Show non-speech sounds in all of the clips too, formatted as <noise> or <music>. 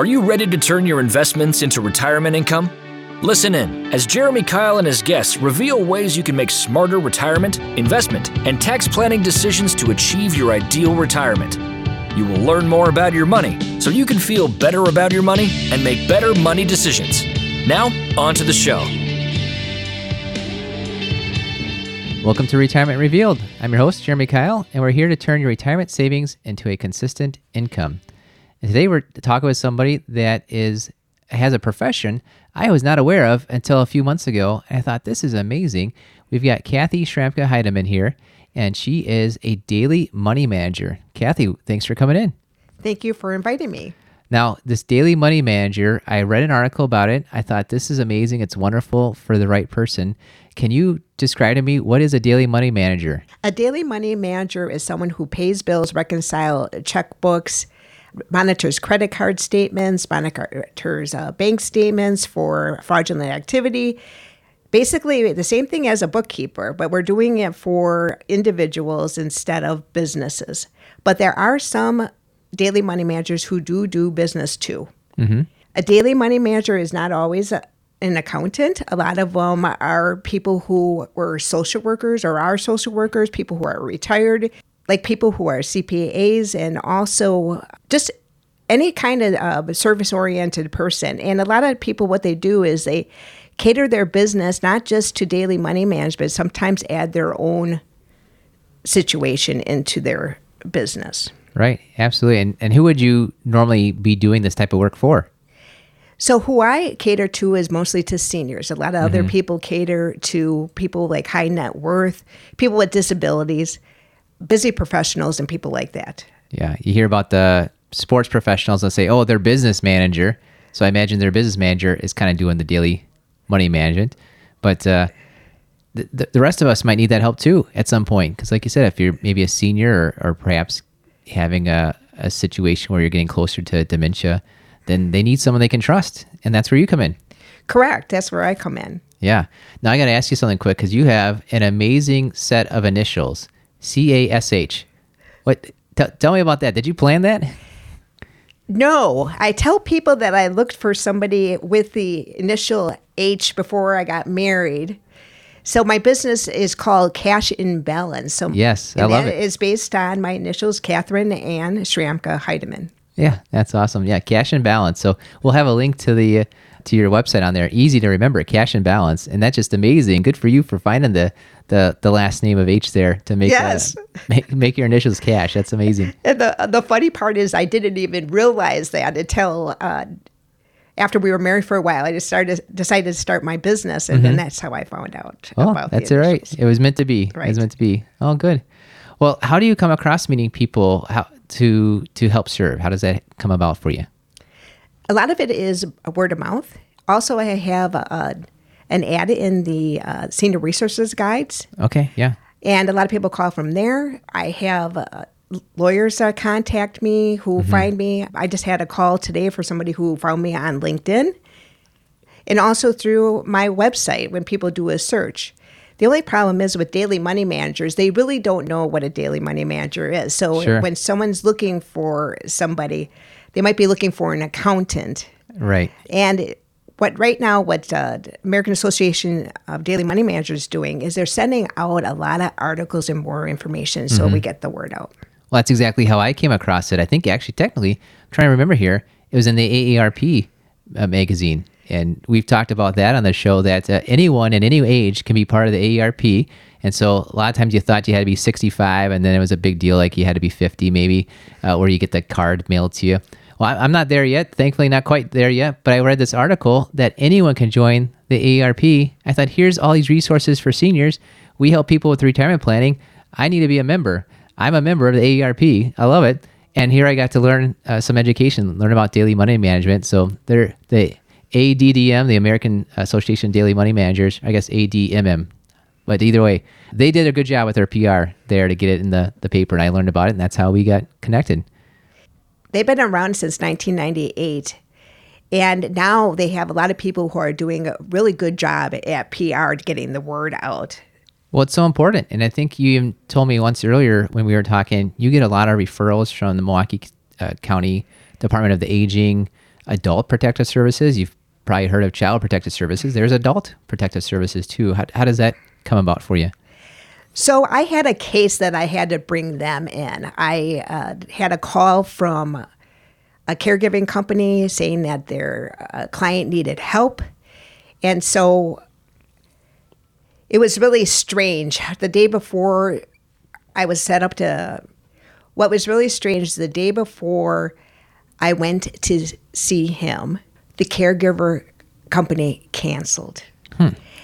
Are you ready to turn your investments into retirement income? Listen in as Jeremy Kyle and his guests reveal ways you can make smarter retirement, investment, and tax planning decisions to achieve your ideal retirement. You will learn more about your money so you can feel better about your money and make better money decisions. Now, on to the show. Welcome to Retirement Revealed. I'm your host, Jeremy Kyle, and we're here to turn your retirement savings into a consistent income. And today we're talking with somebody that is has a profession I was not aware of until a few months ago. And I thought this is amazing. We've got Kathy Schramka Heideman here, and she is a daily money manager. Kathy, thanks for coming in. Thank you for inviting me. Now, this daily money manager, I read an article about it. I thought this is amazing. It's wonderful for the right person. Can you describe to me what is a daily money manager? A daily money manager is someone who pays bills, reconcile checkbooks, monitors credit card statements, monitors uh, bank statements for fraudulent activity. Basically, the same thing as a bookkeeper, but we're doing it for individuals instead of businesses. But there are some daily money managers who do do business too. Mm-hmm. A daily money manager is not always a, an accountant. A lot of them are people who were social workers or are social workers, people who are retired, like people who are CPAs, and also just any kind of uh, service oriented person. And a lot of people, what they do is they cater their business not just to daily money management, sometimes add their own situation into their business. Right, absolutely. And and who would you normally be doing this type of work for? So who I cater to is mostly to seniors. A lot of mm-hmm. other people cater to people like high net worth, people with disabilities, busy professionals and people like that. Yeah, you hear about the sports professionals that say, "Oh, their business manager." So I imagine their business manager is kind of doing the daily money management, but uh, the, the rest of us might need that help too at some point. Because, like you said, if you're maybe a senior or, or perhaps having a, a situation where you're getting closer to dementia, then they need someone they can trust. And that's where you come in. Correct. That's where I come in. Yeah. Now I got to ask you something quick because you have an amazing set of initials C A S H. What? T- tell me about that. Did you plan that? No, I tell people that I looked for somebody with the initial H before I got married. So my business is called Cash in Balance. So yes, I love it. It's based on my initials, Catherine Ann Schramka Heidemann. Yeah, that's awesome. Yeah, Cash in Balance. So we'll have a link to the uh, to your website on there. Easy to remember, Cash and Balance, and that's just amazing. Good for you for finding the the, the last name of H there to make uh, yes. Uh, <laughs> make, make your initials cash. That's amazing. And the the funny part is I didn't even realize that until uh, after we were married for a while, I just started decided to start my business, and mm-hmm. then that's how I found out. Oh, that's right. It was meant to be. Right. It was meant to be. Oh, good. Well, how do you come across meeting people how to to help serve? How does that come about for you? A lot of it is word of mouth. Also, I have a, an ad in the uh, senior resources guides. Okay, yeah. And a lot of people call from there. I have uh, lawyers uh, contact me who mm-hmm. find me. I just had a call today for somebody who found me on LinkedIn and also through my website when people do a search. The only problem is with daily money managers, they really don't know what a daily money manager is. So sure. when someone's looking for somebody, they might be looking for an accountant. Right. And what right now, what uh, American Association of Daily Money Managers is doing is they're sending out a lot of articles and more information so mm-hmm. we get the word out. Well, that's exactly how I came across it. I think actually, technically, I'm trying to remember here, it was in the AARP uh, magazine. And we've talked about that on the show that uh, anyone in any age can be part of the AARP. And so a lot of times you thought you had to be 65, and then it was a big deal, like you had to be 50 maybe, uh, where you get the card mailed to you. Well, I'm not there yet. Thankfully, not quite there yet. But I read this article that anyone can join the AARP. I thought, here's all these resources for seniors. We help people with retirement planning. I need to be a member. I'm a member of the AARP. I love it. And here I got to learn uh, some education, learn about daily money management. So they're the ADDM, the American Association of Daily Money Managers, I guess ADMM. But either way, they did a good job with their PR there to get it in the, the paper. And I learned about it, and that's how we got connected. They've been around since 1998. And now they have a lot of people who are doing a really good job at PR getting the word out. Well, it's so important. And I think you even told me once earlier when we were talking, you get a lot of referrals from the Milwaukee uh, County Department of the Aging, adult protective services. You've probably heard of child protective services. There's adult protective services too. How, how does that come about for you? So I had a case that I had to bring them in. I uh, had a call from a caregiving company saying that their uh, client needed help. And so it was really strange. The day before I was set up to, what was really strange the day before I went to see him, the caregiver company canceled.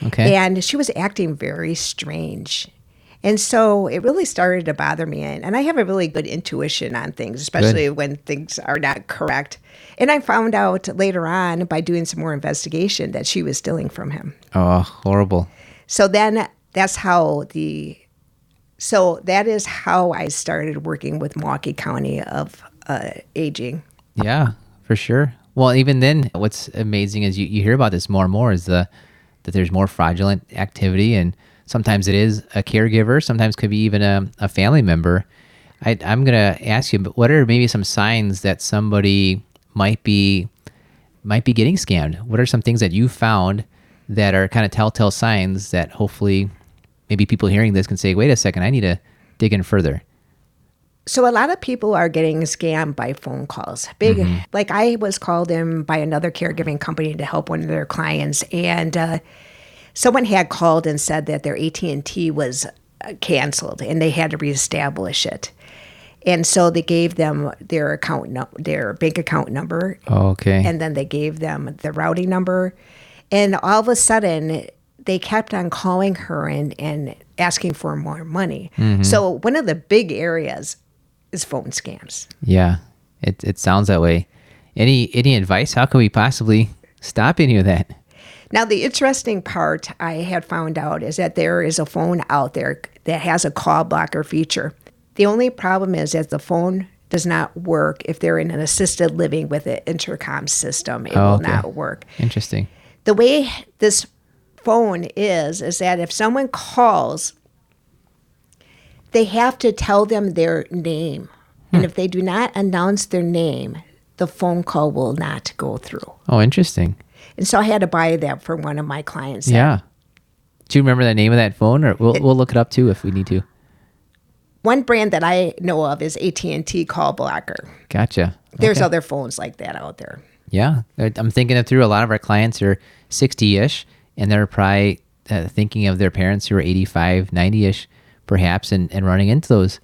Okay. And she was acting very strange. And so it really started to bother me. And, and I have a really good intuition on things, especially when things are not correct. And I found out later on by doing some more investigation that she was stealing from him. oh, horrible. So then that's how the, so that is how I started working with Milwaukee County of uh, Aging. Yeah, for sure. Well, even then, what's amazing is you, you hear about this more and more is the that there's more fraudulent activity, and sometimes it is a caregiver, sometimes could be even a, a family member. I, I'm gonna ask you, but what are maybe some signs that somebody might be might be getting scammed? What are some things that you found that are kind of telltale signs that hopefully maybe people hearing this can say, wait a second, I need to dig in further. So a lot of people are getting scammed by phone calls. Big, like I was called in by another caregiving company to help one of their clients, and uh, someone had called and said that their AT and T was uh, canceled, and they had to reestablish it. And so they gave them their account, no- their bank account number, Okay. and then they gave them the routing number. And all of a sudden, they kept on calling her and, and asking for more money. So, one of the big areas is phone scams. Yeah, it it sounds that way. Any any advice? How can we possibly stop any of that? Now, the interesting part I had found out is that there is a phone out there that has a call blocker feature. The only problem is that the phone does not work if they're in an assisted living with an intercom system. It Oh, will okay. not work. Interesting. the way this phone is is that if someone calls they have to tell them their name and hmm. if they do not announce their name the phone call will not go through Oh, interesting. And so i had to buy that for one of my clients Yeah. Do you remember the name of that phone, or we'll we'll look it up too if we need to. one brand that i know of is at&t call blocker Gotcha. there's Okay. other phones like that out there Yeah, I'm thinking it through. A lot of our clients are 60-ish, and they're probably uh, thinking of their parents who are 85, 90-ish, perhaps, and, and running into those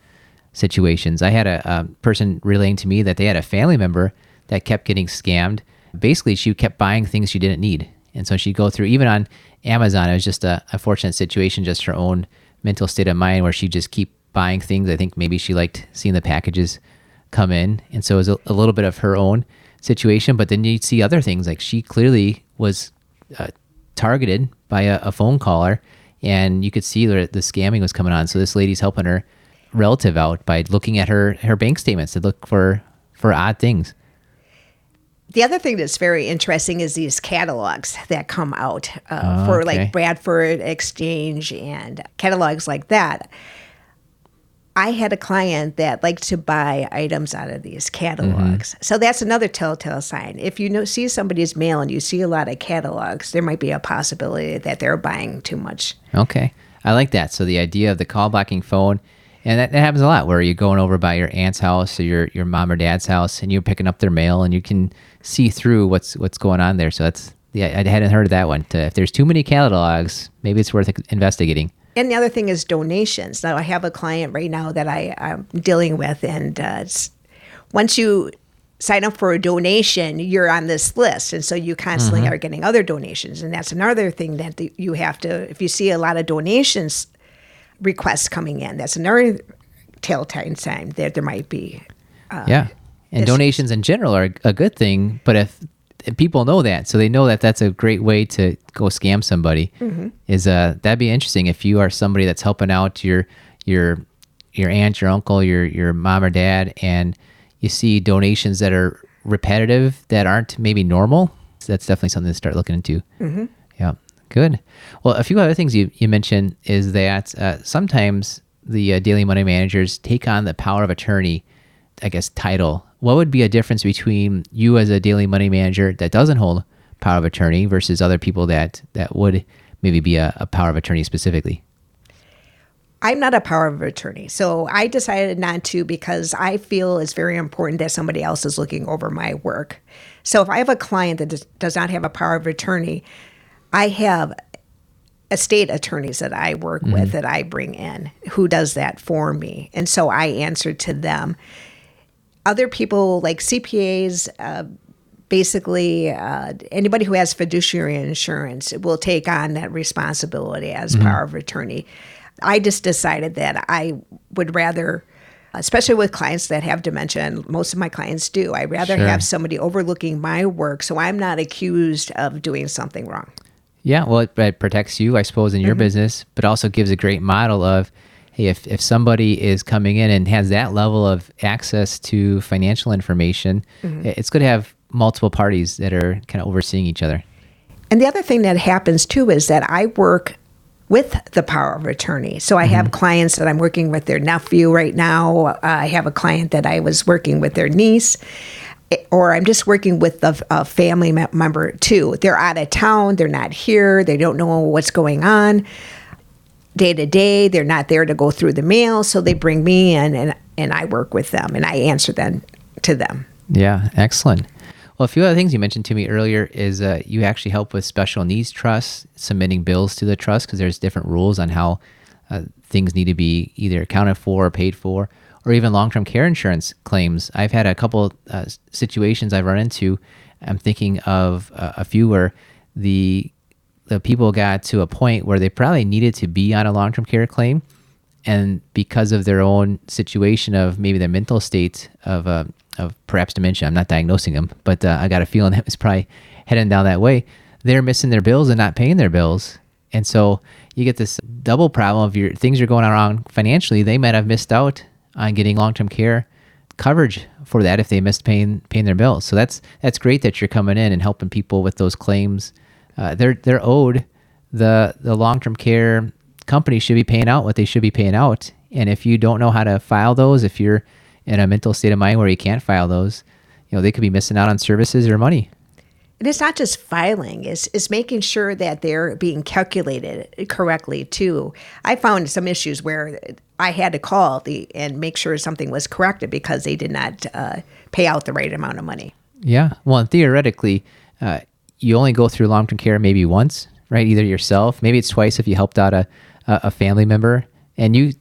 situations. I had a, a person relaying to me that they had a family member that kept getting scammed. Basically, she kept buying things she didn't need, and so she'd go through even on Amazon. It was just a, a fortunate situation, just her own mental state of mind, where she just keep buying things. I think maybe she liked seeing the packages come in, and so it was a, a little bit of her own situation. But then you'd see other things like she clearly was uh, targeted by a, a phone caller, and you could see that the scamming was coming on. So this lady's helping her relative out by looking at her her bank statements to look for for odd things. The other thing that's very interesting is these catalogs that come out uh, Oh, for okay. like Bradford Exchange and catalogs like that. I had a client that liked to buy items out of these catalogs. Mm-hmm. So that's another telltale sign. If you know, see somebody's mail and you see a lot of catalogs, there might be a possibility that they're buying too much. Okay, I like that. So the idea of the call blocking phone, and that, that happens a lot where you're going over by your aunt's house or your your mom or dad's house, and you're picking up their mail, and you can see through what's what's going on there. So that's yeah, I hadn't heard of that one. If there's too many catalogs, maybe it's worth investigating. And the other thing is donations. Now, I have a client right now that I, I'm dealing with, and uh, it's, once you sign up for a donation, you're on this list. And so you constantly are getting other donations. And that's another thing that the, you have to, if you see a lot of donations requests coming in, that's another telltale sign that there might be. yeah, and donations in general are a good thing, but if, people know that, so they know that that's a great way to go scam somebody. Is uh that'd be interesting if you are somebody that's helping out your your your aunt, your uncle, your your mom or dad, and you see donations that are repetitive that aren't maybe normal. So that's definitely something to start looking into. Mm-hmm. Yeah, good. Well, a few other things you, you mentioned is that uh, sometimes the uh, daily money managers take on the power of attorney, I guess, title what would be a difference between you as a daily money manager that doesn't hold power of attorney versus other people that that would maybe be a, a power of attorney specifically? I'm not a power of attorney. So I decided not to because I feel it's very important that somebody else is looking over my work. So if I have a client that does, does not have a power of attorney, I have estate attorneys that I work mm-hmm. with that I bring in who does that for me. And so I answer to them. Other people like CPAs, uh, basically uh, anybody who has fiduciary insurance will take on that responsibility as mm-hmm. power of attorney. I just decided that I would rather, especially with clients that have dementia, and most of my clients do, I'd rather sure. have somebody overlooking my work so I'm not accused of doing something wrong. Yeah, well, it, it protects you, I suppose, in your mm-hmm. business, but also gives a great model of, hey, if, if somebody is coming in and has that level of access to financial information, mm-hmm. it's going to have multiple parties that are kind of overseeing each other. And the other thing that happens too is that I work with the power of attorney. So I mm-hmm. have clients that I'm working with their nephew right now. Uh, I have a client that I was working with their niece. Or I'm just working with a, a family member too. They're out of town, they're not here, they don't know what's going on day to day. They're not there to go through the mail, so they bring me in and, and I work with them and I answer them to them. Yeah, excellent. Well, a few other things you mentioned to me earlier is uh, you actually help with special needs trusts, submitting bills to the trust because there's different rules on how uh, things need to be either accounted for or paid for, or even long-term care insurance claims. I've had a couple uh, situations I've run into. I'm thinking of uh, a few where the the people got to a point where they probably needed to be on a long-term care claim, and because of their own situation of maybe their mental state of uh, of perhaps dementia. I'm not diagnosing them, but uh, I got a feeling <laughs> that was probably heading down that way. They're missing their bills and not paying their bills, and so you get this double problem of your things are going wrong financially. They might have missed out on getting long-term care coverage for that if they missed paying paying their bills. So that's that's great that you're coming in and helping people with those claims. Uh, they're they're owed the the long-term care company should be paying out what they should be paying out. And if you don't know how to file those, if you're in a mental state of mind where you can't file those, you know, they could be missing out on services or money. And it's not just filing, it's, it's making sure that they're being calculated correctly too. I found some issues where I had to call the and make sure something was corrected because they did not uh, pay out the right amount of money. Yeah. Well, theoretically, uh, you only go through long term care maybe once, right? Either yourself, maybe it's twice if you helped out a, a family member, and you,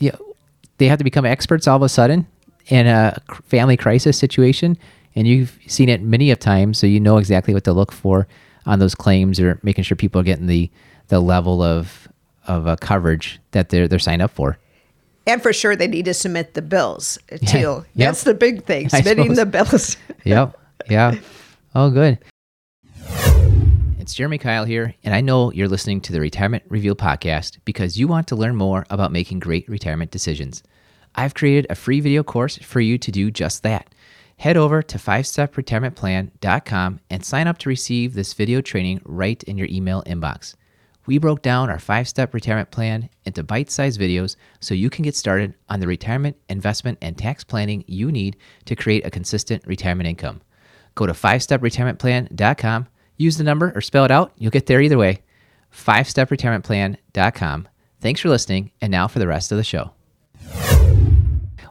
you know, they have to become experts all of a sudden in a family crisis situation, and you've seen it many of times, so you know exactly what to look for on those claims or making sure people are getting the the level of of uh, coverage that they're they're signed up for. And for sure, they need to submit the bills <laughs> too. Yeah. Yep. That's the big thing: <laughs> submitting the bills. <laughs> yep. Yeah. Oh, good. It's Jeremy Kyle here, and I know you're listening to the Retirement Reveal podcast because you want to learn more about making great retirement decisions. I've created a free video course for you to do just that. Head over to 5stepretirementplan.com and sign up to receive this video training right in your email inbox. We broke down our five step retirement plan into bite sized videos so you can get started on the retirement, investment, and tax planning you need to create a consistent retirement income. Go to 5stepretirementplan.com, use the number or spell it out. You'll get there either way. 5stepretirementplan.com. Thanks for listening, and now for the rest of the show.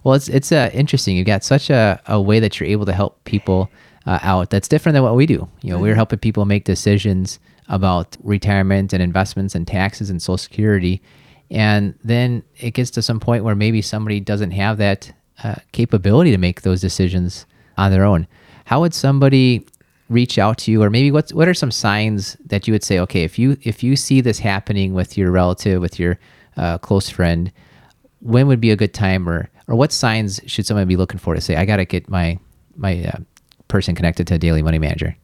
Well, it's it's uh, interesting. You've got such a, a way that you're able to help people uh, out that's different than what we do. You know, mm-hmm. we're helping people make decisions about retirement and investments and taxes and Social Security, and then it gets to some point where maybe somebody doesn't have that uh, capability to make those decisions on their own. How would somebody reach out to you, or maybe what's what are some signs that you would say, okay, if you if you see this happening with your relative, with your uh, close friend, when would be a good time, or or what signs should someone be looking for to say I got to get my my uh, person connected to a daily money manager?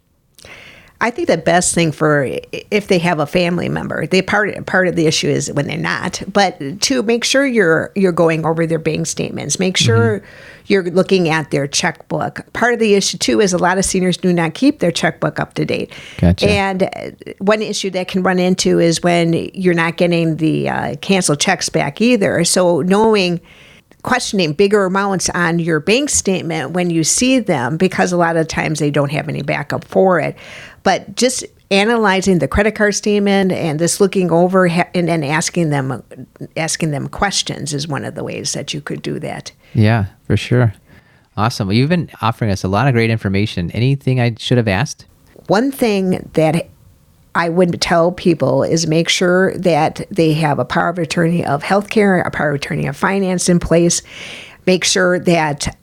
I think the best thing for if they have a family member, the part part of the issue is when they're not, but to make sure you're you're going over their bank statements, make sure mm-hmm. you're looking at their checkbook. Part of the issue too is a lot of seniors do not keep their checkbook up to date. Gotcha. And uh, one issue that can run into is when you're not getting the uh, canceled checks back either. So knowing questioning bigger amounts on your bank statement when you see them because a lot of times they don't have any backup for it. But just analyzing the credit card statement and just looking over and then asking them asking them questions is one of the ways that you could do that. Yeah, for sure. Awesome. Well, you've been offering us a lot of great information. Anything I should have asked? One thing that I would tell people is make sure that they have a power of attorney of healthcare, a power of attorney of finance in place. Make sure that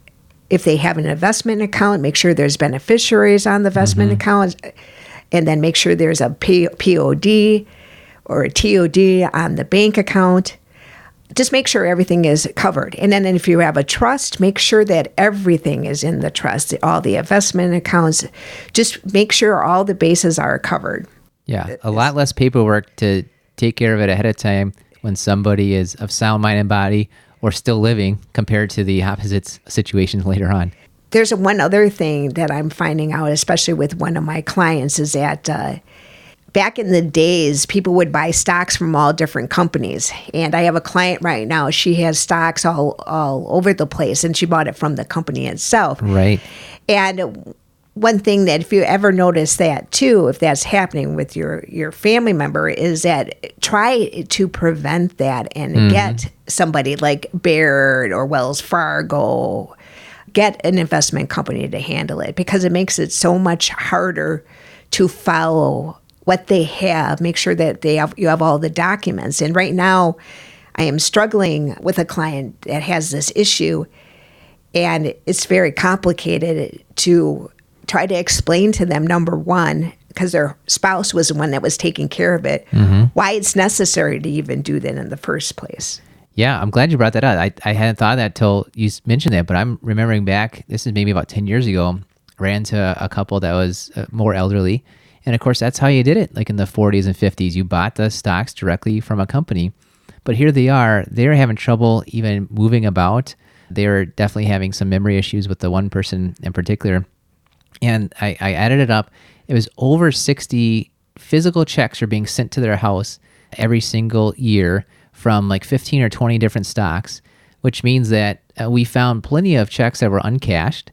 if they have an investment account, make sure there's beneficiaries on the investment mm-hmm. account, and then make sure there's a P- POD or a TOD on the bank account. Just make sure everything is covered. And then if you have a trust, make sure that everything is in the trust, all the investment accounts. Just make sure all the bases are covered. Yeah, a lot less paperwork to take care of it ahead of time when somebody is of sound mind and body or still living compared to the opposite situations later on. There's one other thing that I'm finding out, especially with one of my clients, is that uh, back in the days, people would buy stocks from all different companies. And I have a client right now, she has stocks all, all over the place, and she bought it from the company itself. Right. And one thing that if you ever notice that too, if that's happening with your your family member, is that try to prevent that and mm-hmm. get somebody like Baird or Wells Fargo, get an investment company to handle it because it makes it so much harder to follow what they have. Make sure that they have you have all the documents. And right now, I am struggling with a client that has this issue, and it's very complicated to try to explain to them number one because their spouse was the one that was taking care of it mm-hmm. why it's necessary to even do that in the first place. Yeah i'm glad you brought that up. I, I hadn't thought of that till you mentioned that but i'm remembering back this is maybe about 10 years ago ran to a couple that was uh, more elderly. And of course that's how you did it like in the 40s and 50s you bought the stocks directly from a company. But here they are they're having trouble even moving about. They're definitely having some memory issues with the one person in particular and I, I added it up. It was over 60 physical checks are being sent to their house every single year from like 15 or 20 different stocks, which means that uh, we found plenty of checks that were uncashed.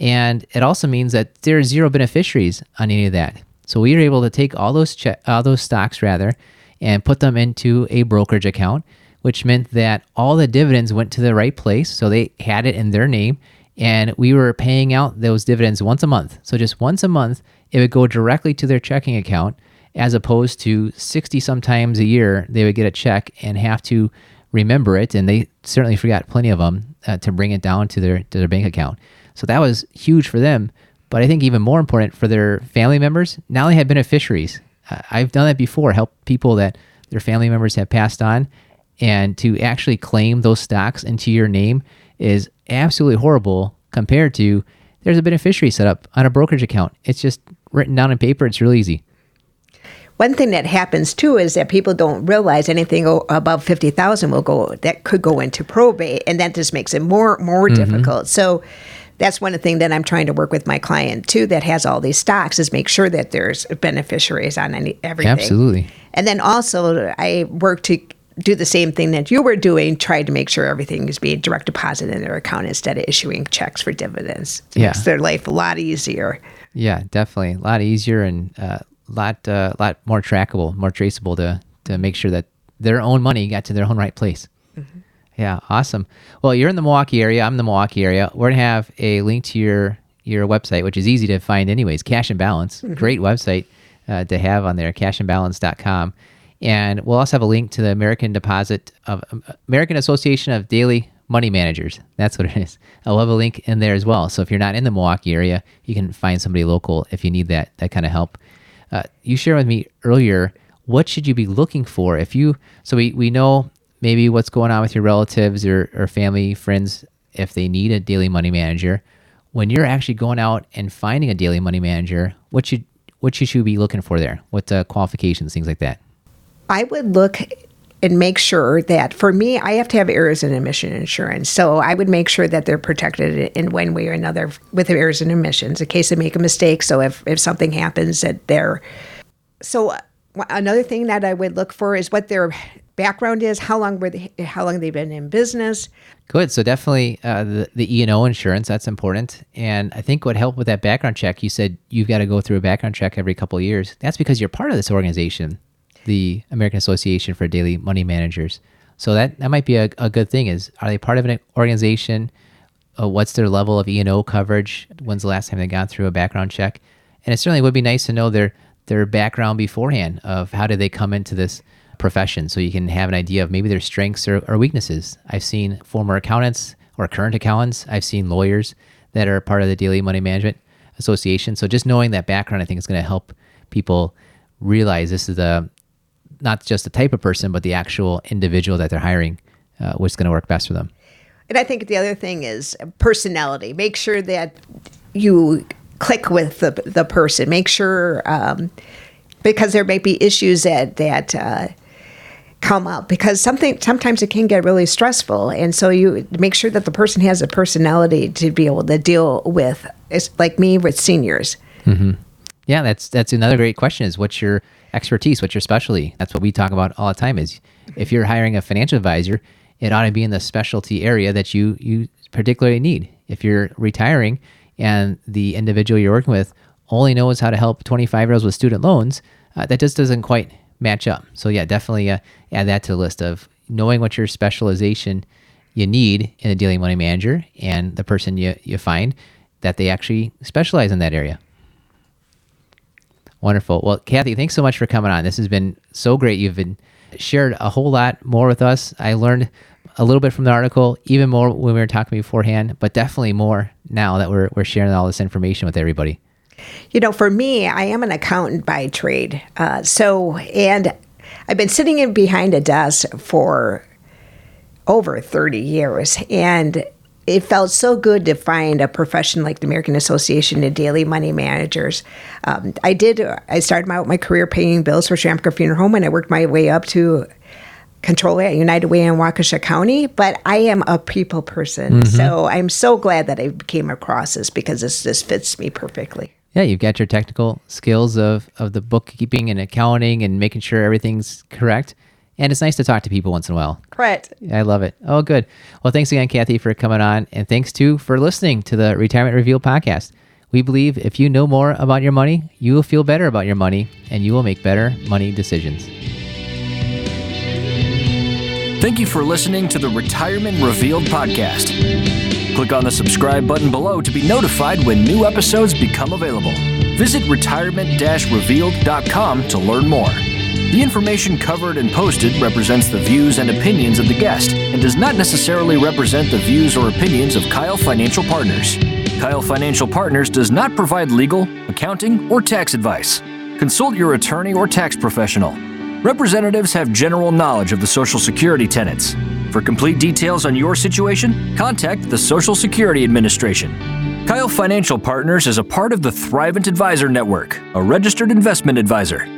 And it also means that there are zero beneficiaries on any of that. So we were able to take all those che- all those stocks rather and put them into a brokerage account, which meant that all the dividends went to the right place. So they had it in their name and we were paying out those dividends once a month. So just once a month, it would go directly to their checking account, as opposed to 60 sometimes a year, they would get a check and have to remember it. And they certainly forgot plenty of them uh, to bring it down to their, to their bank account. So that was huge for them. But I think even more important for their family members, now they have beneficiaries. Uh, I've done that before, help people that their family members have passed on. And to actually claim those stocks into your name is absolutely horrible compared to there's a beneficiary set up on a brokerage account. It's just written down in paper. It's really easy. One thing that happens too is that people don't realize anything above fifty thousand will go that could go into probate, and that just makes it more more mm-hmm. difficult. So that's one of the things that I'm trying to work with my client too that has all these stocks is make sure that there's beneficiaries on any everything. Absolutely. And then also I work to do the same thing that you were doing, try to make sure everything is being direct deposit in their account instead of issuing checks for dividends. It yeah. makes their life a lot easier. Yeah, definitely. A lot easier and a uh, lot uh, lot more trackable, more traceable to to make sure that their own money got to their own right place. Mm-hmm. Yeah, awesome. Well, you're in the Milwaukee area. I'm in the Milwaukee area. We're gonna have a link to your your website, which is easy to find anyways. Cash and Balance, mm-hmm. great website uh, to have on there. Cashandbalance.com. And we'll also have a link to the American Deposit of um, American Association of Daily Money Managers. That's what it is. I'll have a link in there as well. So if you're not in the Milwaukee area, you can find somebody local if you need that that kind of help. Uh, you shared with me earlier what should you be looking for if you so we, we know maybe what's going on with your relatives or, or family friends if they need a daily money manager when you're actually going out and finding a daily money manager what should what should you be looking for there what uh, qualifications things like that I would look and make sure that for me, I have to have errors and omission insurance. So I would make sure that they're protected in one way or another with errors and omissions in case they make a mistake. So if, if something happens that they're. So another thing that I would look for is what their background is, how long were they, how long they've been in business. Good. So definitely uh, the the E and O insurance that's important. And I think what helped with that background check, you said you've got to go through a background check every couple years. That's because you're part of this organization, the American Association for Daily Money Managers. So that that might be a, a good thing. Is are they part of an organization? Uh, what's their level of E and O coverage? When's the last time they got through a background check? And it certainly would be nice to know their their background beforehand of how did they come into this profession so you can have an idea of maybe their strengths or, or weaknesses. I've seen former accountants or current accountants, I've seen lawyers that are part of the Daily Money Management Association. So just knowing that background, I think, is going to help people realize this is the not just the type of person, but the actual individual that they're hiring, uh, what's going to work best for them. And I think the other thing is personality. Make sure that you click with the the person. Make sure um, because there may be issues that that uh, come up because something sometimes it can get really stressful, and so you make sure that the person has a personality to be able to deal with. It's like me with seniors. Yeah, that's that's another great question. Is what's your expertise? What's your specialty? That's what we talk about all the time. Is if you're hiring a financial advisor, it ought to be in the specialty area that you you particularly need. If you're retiring and the individual you're working with only knows how to help 25 year olds with student loans, uh, that just doesn't quite match up. So yeah, definitely uh, add that to the list of knowing what your specialization you need in a daily money manager and the person you, you find that they actually specialize in that area. Wonderful. Well, Kathy, thanks so much for coming on. This has been so great. You've been shared a whole lot more with us. I learned a little bit from the article, even more when we were talking beforehand, but definitely more now that we're, we're sharing all this information with everybody. You know, for me, I am an accountant by trade. Uh, so, and I've been sitting in behind a desk for over 30 years. And it felt so good to find a profession like the American Association of Daily Money Managers. Um, I did, I started my, my career paying bills for Schramka Funeral Home and I worked my way up to controller at United Way in Waukesha County, but I am a people person. So I'm so glad that I came across this because this just fits me perfectly. Yeah, you've got your technical skills of, of the bookkeeping and accounting and making sure everything's correct. And it's nice to talk to people once in a while. Correct. I love it. Oh, good. Well, thanks again, Kathy, for coming on. And thanks, too, for listening to the Retirement Reveal podcast. We believe if you know more about your money, you will feel better about your money and you will make better money decisions. Thank you for listening to the Retirement Revealed podcast. Click on the subscribe button below to be notified when new episodes become available. Visit retirement revealed.com to learn more. The information covered and posted represents the views and opinions of the guest and does not necessarily represent the views or opinions of Kyle Financial Partners. Kyle Financial Partners does not provide legal, accounting, or tax advice. Consult your attorney or tax professional. Representatives have general knowledge of the Social Security tenets. For complete details on your situation, contact the Social Security Administration. Kyle Financial Partners is a part of the Thrivent Advisor Network, a registered investment advisor.